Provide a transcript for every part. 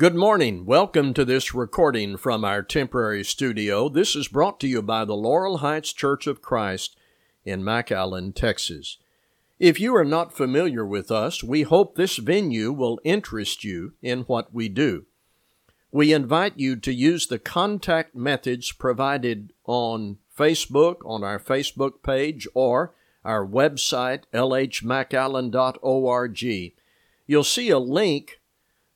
Good morning. Welcome to this recording from our temporary studio. This is brought to you by the Laurel Heights Church of Christ in McAllen, Texas. If you are not familiar with us, we hope this venue will interest you in what we do. We invite you to use the contact methods provided on Facebook, on our Facebook page, or our website, lhmcallen.org. You'll see a link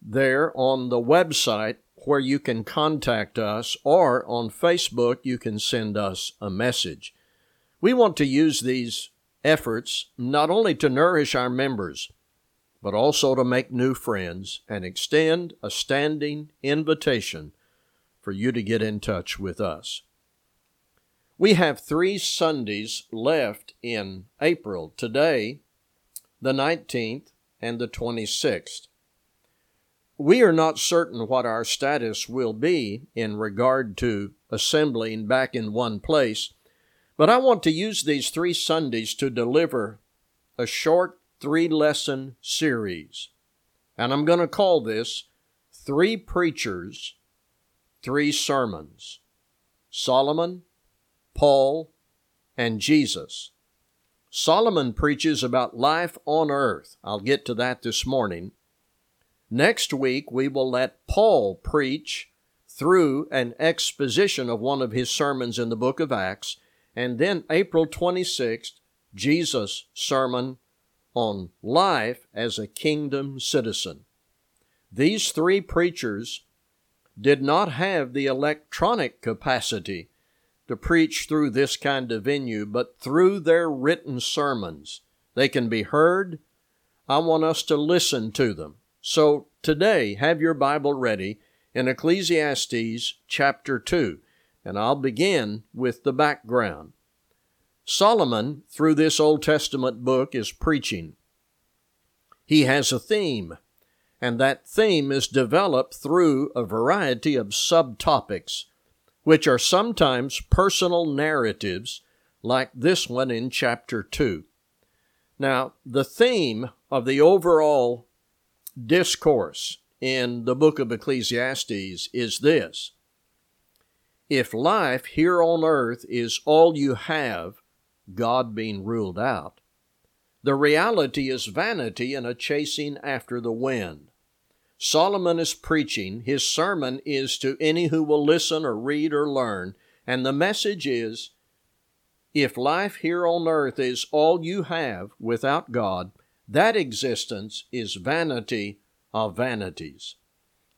there on the website where you can contact us, or on Facebook, you can send us a message. We want to use these efforts not only to nourish our members, but also to make new friends and extend a standing invitation for you to get in touch with us. We have three Sundays left in April today, the 19th, and the 26th. We are not certain what our status will be in regard to assembling back in one place, but I want to use these three Sundays to deliver a short three lesson series. And I'm going to call this Three Preachers, Three Sermons Solomon, Paul, and Jesus. Solomon preaches about life on earth. I'll get to that this morning. Next week, we will let Paul preach through an exposition of one of his sermons in the book of Acts. And then April 26th, Jesus' sermon on life as a kingdom citizen. These three preachers did not have the electronic capacity to preach through this kind of venue, but through their written sermons. They can be heard. I want us to listen to them. So today, have your Bible ready in Ecclesiastes chapter 2, and I'll begin with the background. Solomon, through this Old Testament book, is preaching. He has a theme, and that theme is developed through a variety of subtopics, which are sometimes personal narratives, like this one in chapter 2. Now, the theme of the overall discourse in the book of Ecclesiastes is this If life here on earth is all you have, God being ruled out, the reality is vanity and a chasing after the wind. Solomon is preaching. His sermon is to any who will listen or read or learn. And the message is if life here on earth is all you have without God, that existence is vanity of vanities.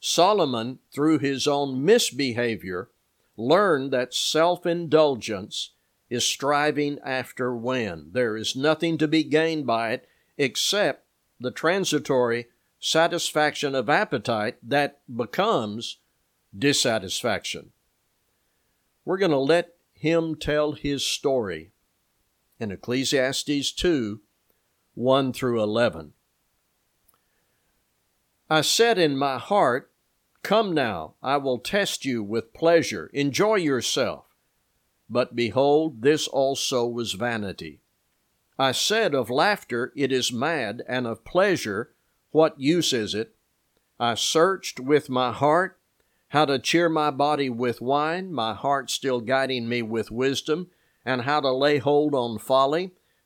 Solomon, through his own misbehavior, learned that self indulgence is striving after wind. There is nothing to be gained by it except the transitory satisfaction of appetite that becomes dissatisfaction. We're going to let him tell his story in Ecclesiastes 2 1 through 11. I said in my heart, Come now, I will test you with pleasure. Enjoy yourself. But behold, this also was vanity. I said of laughter, It is mad, and of pleasure, What use is it? I searched with my heart how to cheer my body with wine, my heart still guiding me with wisdom, and how to lay hold on folly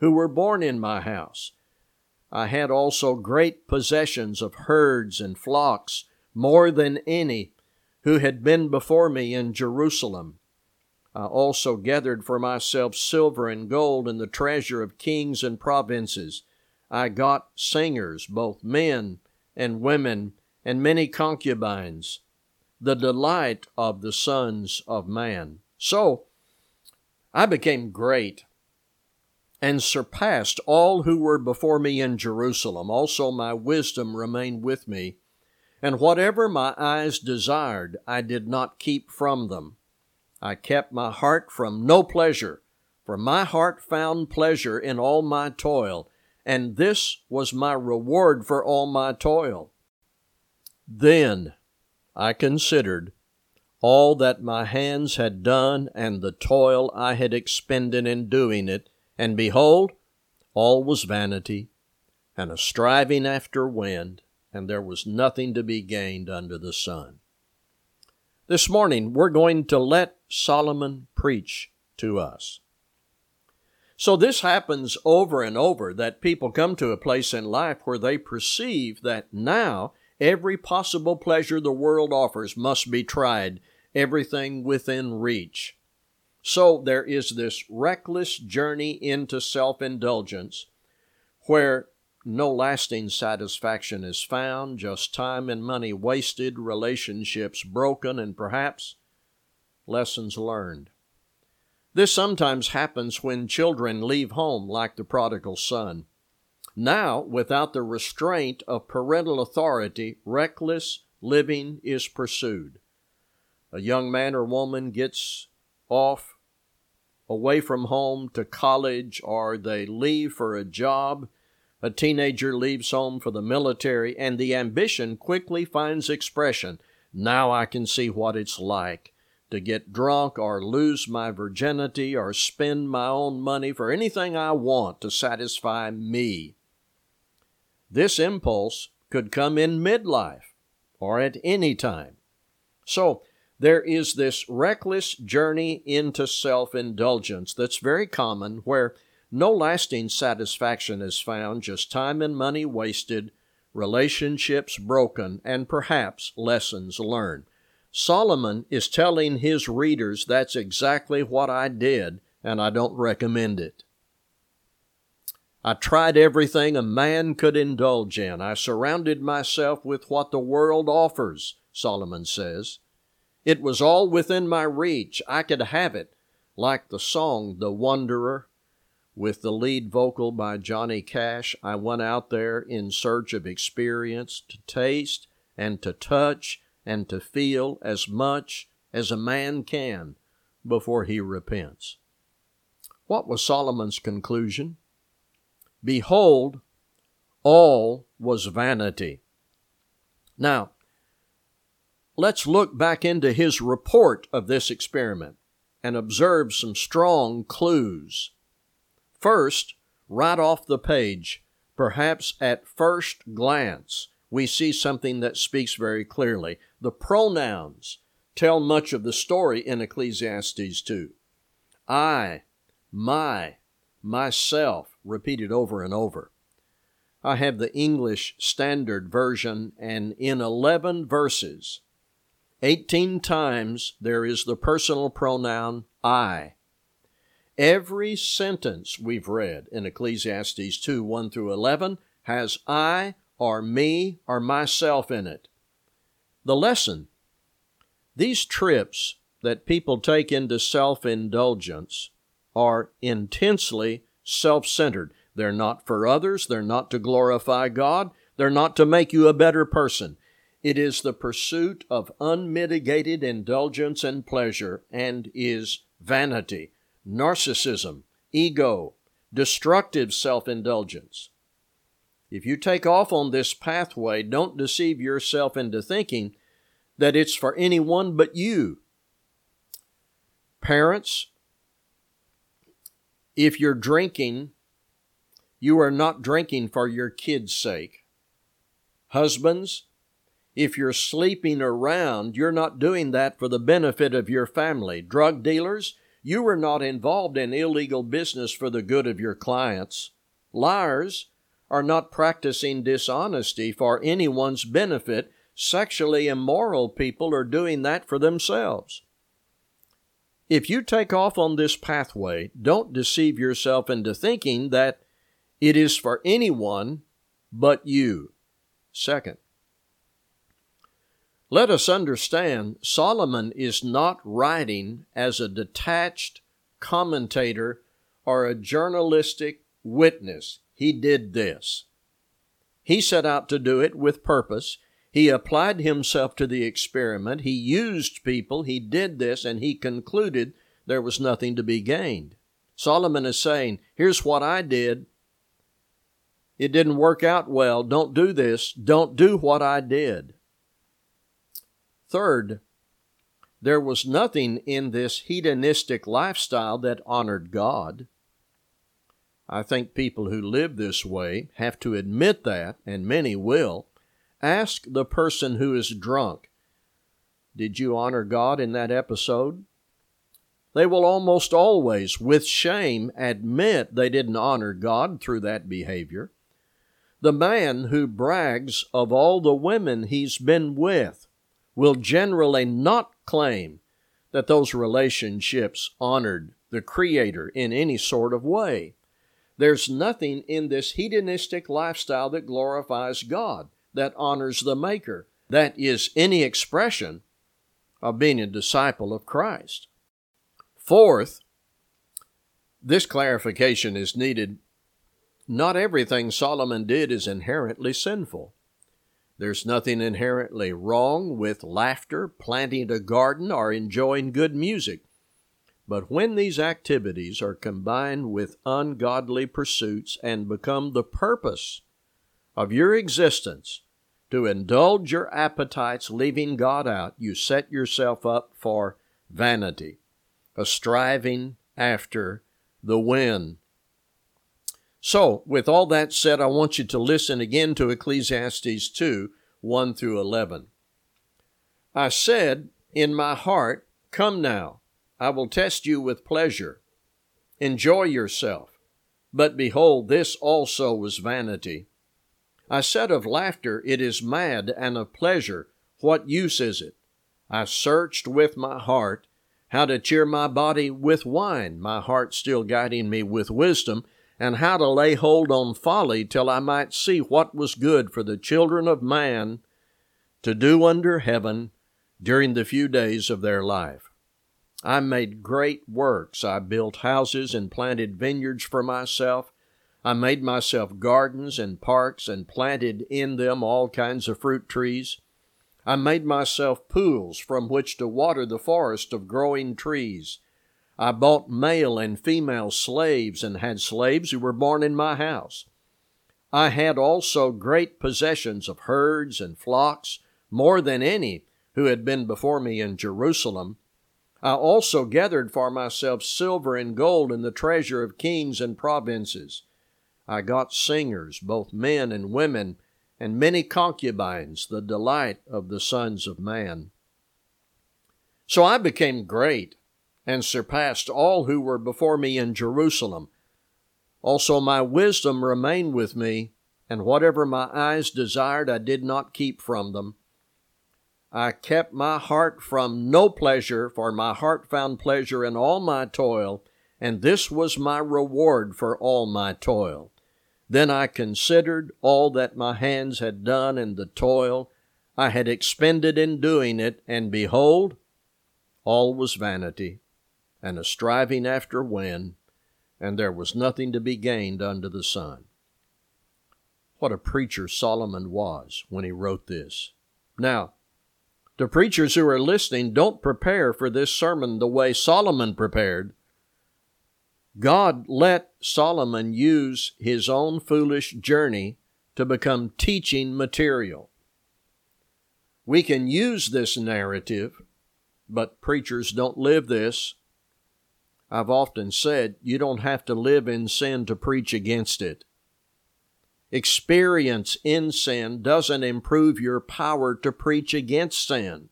who were born in my house. I had also great possessions of herds and flocks, more than any who had been before me in Jerusalem. I also gathered for myself silver and gold and the treasure of kings and provinces. I got singers, both men and women, and many concubines, the delight of the sons of man. So I became great and surpassed all who were before me in Jerusalem. Also, my wisdom remained with me, And whatever my eyes desired, I did not keep from them. I kept my heart from no pleasure, for my heart found pleasure in all my toil, and this was my reward for all my toil. Then I considered all that my hands had done and the toil I had expended in doing it, and behold, all was vanity and a striving after wind, and there was nothing to be gained under the sun. This morning, we're going to let Solomon preach to us. So, this happens over and over that people come to a place in life where they perceive that now every possible pleasure the world offers must be tried, everything within reach. So, there is this reckless journey into self indulgence where no lasting satisfaction is found, just time and money wasted, relationships broken, and perhaps lessons learned. This sometimes happens when children leave home like the prodigal son. Now, without the restraint of parental authority, reckless living is pursued. A young man or woman gets off away from home to college or they leave for a job a teenager leaves home for the military, and the ambition quickly finds expression. Now I can see what it's like to get drunk or lose my virginity or spend my own money for anything I want to satisfy me. This impulse could come in midlife or at any time. So, there is this reckless journey into self indulgence that's very common where no lasting satisfaction is found, just time and money wasted, relationships broken, and perhaps lessons learned. Solomon is telling his readers that's exactly what I did, and I don't recommend it. I tried everything a man could indulge in. I surrounded myself with what the world offers, Solomon says. It was all within my reach. I could have it, like the song, The Wanderer with the lead vocal by Johnny Cash, I went out there in search of experience to taste and to touch and to feel as much as a man can before he repents. What was Solomon's conclusion? Behold, all was vanity. Now, let's look back into his report of this experiment and observe some strong clues First, right off the page, perhaps at first glance, we see something that speaks very clearly. The pronouns tell much of the story in Ecclesiastes 2. I, my, myself, repeated over and over. I have the English Standard Version, and in 11 verses, 18 times there is the personal pronoun I. Every sentence we've read in Ecclesiastes 2 1 through 11 has I or me or myself in it. The lesson these trips that people take into self indulgence are intensely self centered. They're not for others, they're not to glorify God, they're not to make you a better person. It is the pursuit of unmitigated indulgence and pleasure and is vanity narcissism, ego, destructive self indulgence. If you take off on this pathway, don't deceive yourself into thinking that it's for anyone but you. Parents, if you're drinking, you are not drinking for your kids' sake. Husbands, if you're sleeping around, you're not doing that for the benefit of your family. Drug dealers, you are not involved in illegal business for the good of your clients. Liars are not practicing dishonesty for anyone's benefit. Sexually immoral people are doing that for themselves. If you take off on this pathway, don't deceive yourself into thinking that it is for anyone but you. Second, let us understand Solomon is not writing as a detached commentator or a journalistic witness. He did this. He set out to do it with purpose. He applied himself to the experiment. He used people. He did this, and he concluded there was nothing to be gained. Solomon is saying, Here's what I did. It didn't work out well. Don't do this. Don't do what I did. Third, there was nothing in this hedonistic lifestyle that honored God. I think people who live this way have to admit that, and many will. Ask the person who is drunk, Did you honor God in that episode? They will almost always, with shame, admit they didn't honor God through that behavior. The man who brags of all the women he's been with will generally not claim that those relationships honored the Creator in any sort of way. There's nothing in this hedonistic lifestyle that glorifies God, that honors the Maker, that is any expression of being a disciple of Christ. Fourth, this clarification is needed. Not everything Solomon did is inherently sinful. There's nothing inherently wrong with laughter, planting a garden, or enjoying good music. But when these activities are combined with ungodly pursuits and become the purpose of your existence to indulge your appetites, leaving God out, you set yourself up for vanity, a striving after the wind. So, with all that said, I want you to listen again to Ecclesiastes 2 1 through 11. I said in my heart, Come now I will test you with pleasure. Enjoy yourself. But behold, this also was vanity. I said of laughter, It is mad, and of pleasure, What use is it? I searched with my heart how to cheer my body with wine, my heart still guiding me with wisdom, and how to lay hold on folly till I might see what was good for the children of man to do under heaven during the few days of their life. I made great works. I built houses and planted vineyards for myself. I made myself gardens and parks and planted in them all kinds of fruit trees. I made myself pools from which to water the forest of growing trees. I bought male and female slaves and had slaves who were born in my house. I had also great possessions of herds and flocks, more than any who had been before me in Jerusalem I also gathered for myself silver and gold in the treasure of kings and provinces. I got singers, both men and women, and many concubines, the delight of the sons of man. So I became great and surpassed all who were before me in Jerusalem. Also my wisdom remained with me, and whatever my eyes desired I did not keep from them. I kept my heart from no pleasure, for my heart found pleasure in all my toil, and this was my reward for all my toil. Then I considered all that my hands had done and the toil I had expended in doing it, and behold, all was vanity, and a striving after wind, and there was nothing to be gained under the sun. What a preacher Solomon was when he wrote this. Now, the preachers who are listening don't prepare for this sermon the way Solomon prepared. God let Solomon use his own foolish journey to become teaching material. We can use this narrative, but preachers don't live this. I've often said you don't have to live in sin to preach against it. Experience in sin doesn't improve your power to preach against sin.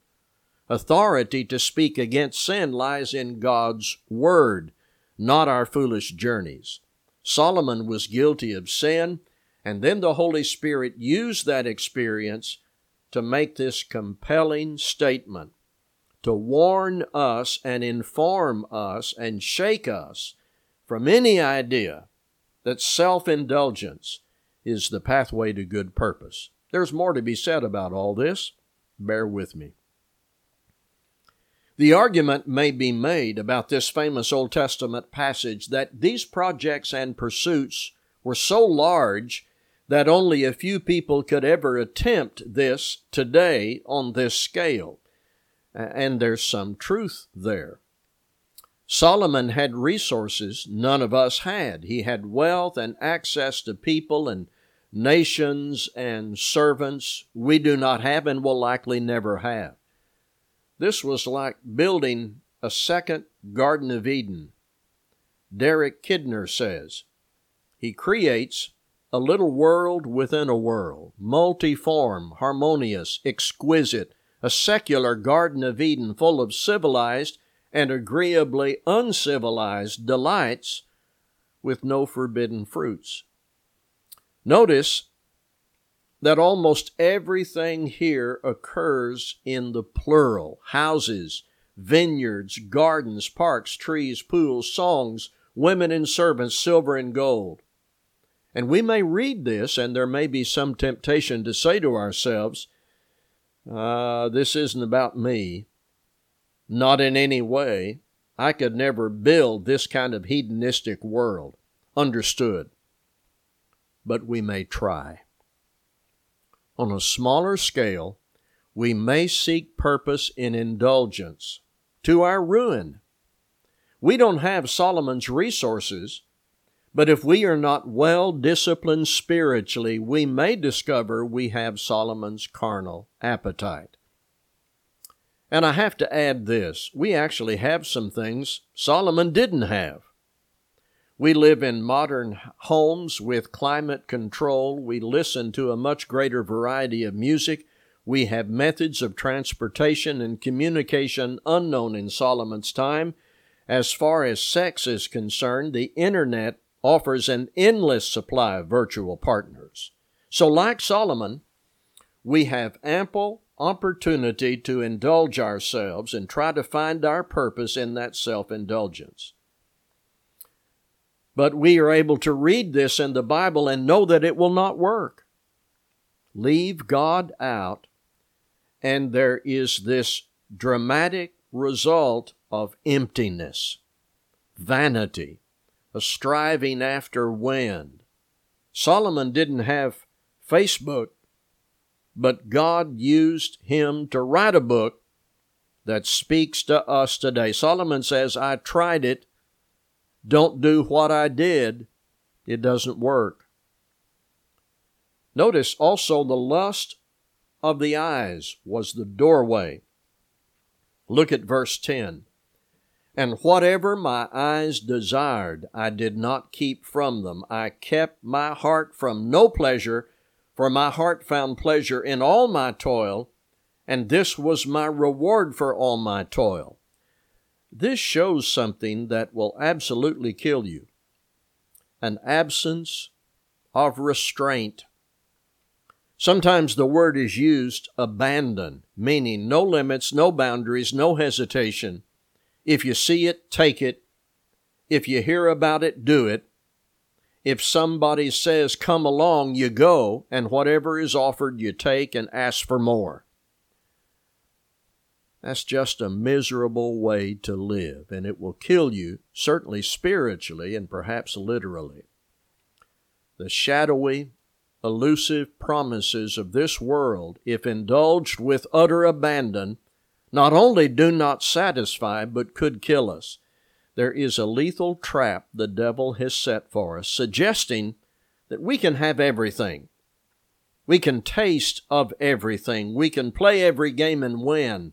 Authority to speak against sin lies in God's Word, not our foolish journeys. Solomon was guilty of sin, and then the Holy Spirit used that experience to make this compelling statement, to warn us and inform us and shake us from any idea that self indulgence is the pathway to good purpose. There's more to be said about all this. Bear with me. The argument may be made about this famous Old Testament passage that these projects and pursuits were so large that only a few people could ever attempt this today on this scale. And there's some truth there. Solomon had resources none of us had. He had wealth and access to people and nations and servants we do not have and will likely never have. This was like building a second Garden of Eden. Derek Kidner says he creates a little world within a world, multiform, harmonious, exquisite, a secular Garden of Eden full of civilized and agreeably uncivilized delights with no forbidden fruits. Notice that almost everything here occurs in the plural houses, vineyards, gardens, parks, trees, pools, songs, women and servants, silver and gold. And we may read this, and there may be some temptation to say to ourselves, uh, This isn't about me. Not in any way. I could never build this kind of hedonistic world. Understood. But we may try. On a smaller scale, we may seek purpose in indulgence to our ruin. We don't have Solomon's resources, but if we are not well disciplined spiritually, we may discover we have Solomon's carnal appetite. And I have to add this we actually have some things Solomon didn't have. We live in modern homes with climate control. We listen to a much greater variety of music. We have methods of transportation and communication unknown in Solomon's time. As far as sex is concerned, the internet offers an endless supply of virtual partners. So, like Solomon, we have ample opportunity to indulge ourselves and try to find our purpose in that self indulgence. But we are able to read this in the Bible and know that it will not work. Leave God out, and there is this dramatic result of emptiness, vanity, a striving after wind. Solomon didn't have Facebook, but God used him to write a book that speaks to us today. Solomon says, I tried it. Don't do what I did. It doesn't work. Notice also the lust of the eyes was the doorway. Look at verse 10. And whatever my eyes desired, I did not keep from them. I kept my heart from no pleasure, for my heart found pleasure in all my toil, and this was my reward for all my toil. This shows something that will absolutely kill you an absence of restraint. Sometimes the word is used abandon, meaning no limits, no boundaries, no hesitation. If you see it, take it. If you hear about it, do it. If somebody says, come along, you go, and whatever is offered, you take and ask for more. That's just a miserable way to live, and it will kill you, certainly spiritually and perhaps literally. The shadowy, elusive promises of this world, if indulged with utter abandon, not only do not satisfy, but could kill us. There is a lethal trap the devil has set for us, suggesting that we can have everything. We can taste of everything. We can play every game and win.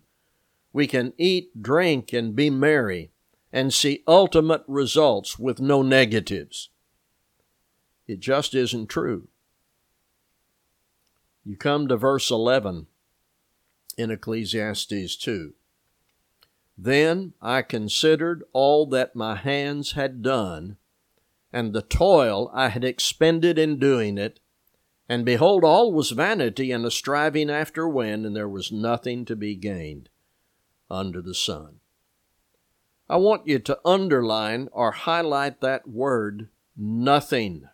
We can eat, drink, and be merry, and see ultimate results with no negatives. It just isn't true. You come to verse 11 in Ecclesiastes 2. Then I considered all that my hands had done, and the toil I had expended in doing it, and behold, all was vanity and a striving after wind, and there was nothing to be gained under the sun. I want you to underline or highlight that word, nothing.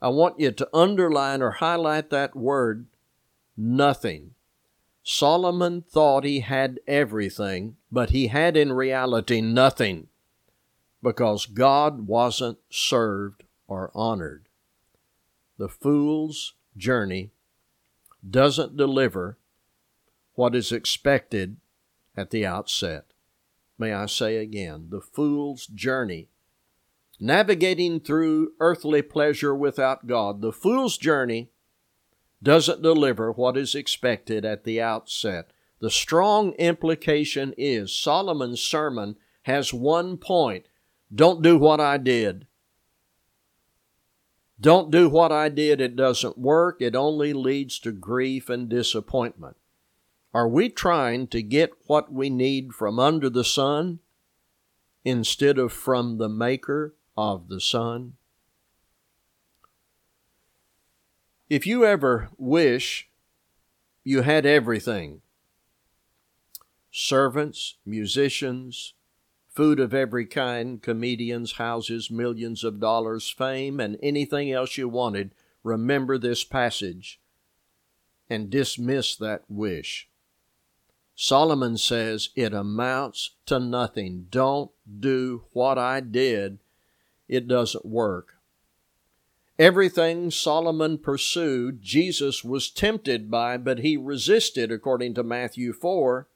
I want you to underline or highlight that word, nothing. Solomon thought he had everything, but he had in reality nothing because God wasn't served or honored. The fool's journey doesn't deliver what is expected at the outset. May I say again, the fool's journey. Navigating through earthly pleasure without God, the fool's journey doesn't deliver what is expected at the outset. The strong implication is Solomon's sermon has one point don't do what I did. Don't do what I did. It doesn't work. It only leads to grief and disappointment. Are we trying to get what we need from under the sun instead of from the maker of the sun? If you ever wish you had everything servants, musicians, food of every kind, comedians, houses, millions of dollars, fame, and anything else you wanted, remember this passage and dismiss that wish. Solomon says it amounts to nothing. Don't do what I did. It doesn't work. Everything Solomon pursued, Jesus was tempted by, but he resisted according to Matthew 4.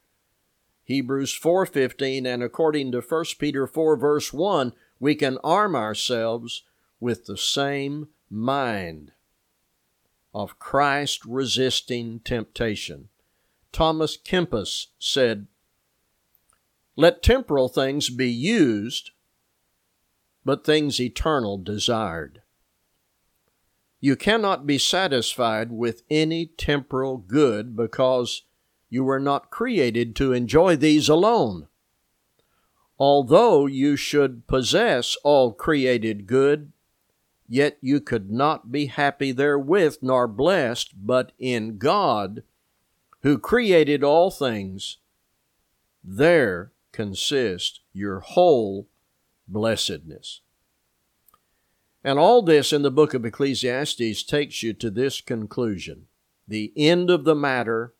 Hebrews 4:15 and according to 1 Peter 4 verse 1, we can arm ourselves with the same mind of Christ resisting temptation. Thomas Kempis said, Let temporal things be used, but things eternal desired. You cannot be satisfied with any temporal good because you were not created to enjoy these alone. Although you should possess all created good, yet you could not be happy therewith nor blessed, but in God, who created all things, there consists your whole blessedness. And all this in the book of Ecclesiastes takes you to this conclusion. The end of the matter,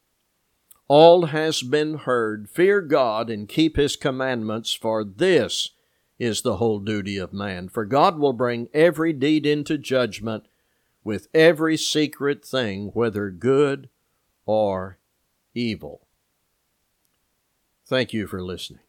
all has been heard. Fear God and keep His commandments, for this is the whole duty of man. For God will bring every deed into judgment with every secret thing, whether good or evil. Thank you for listening.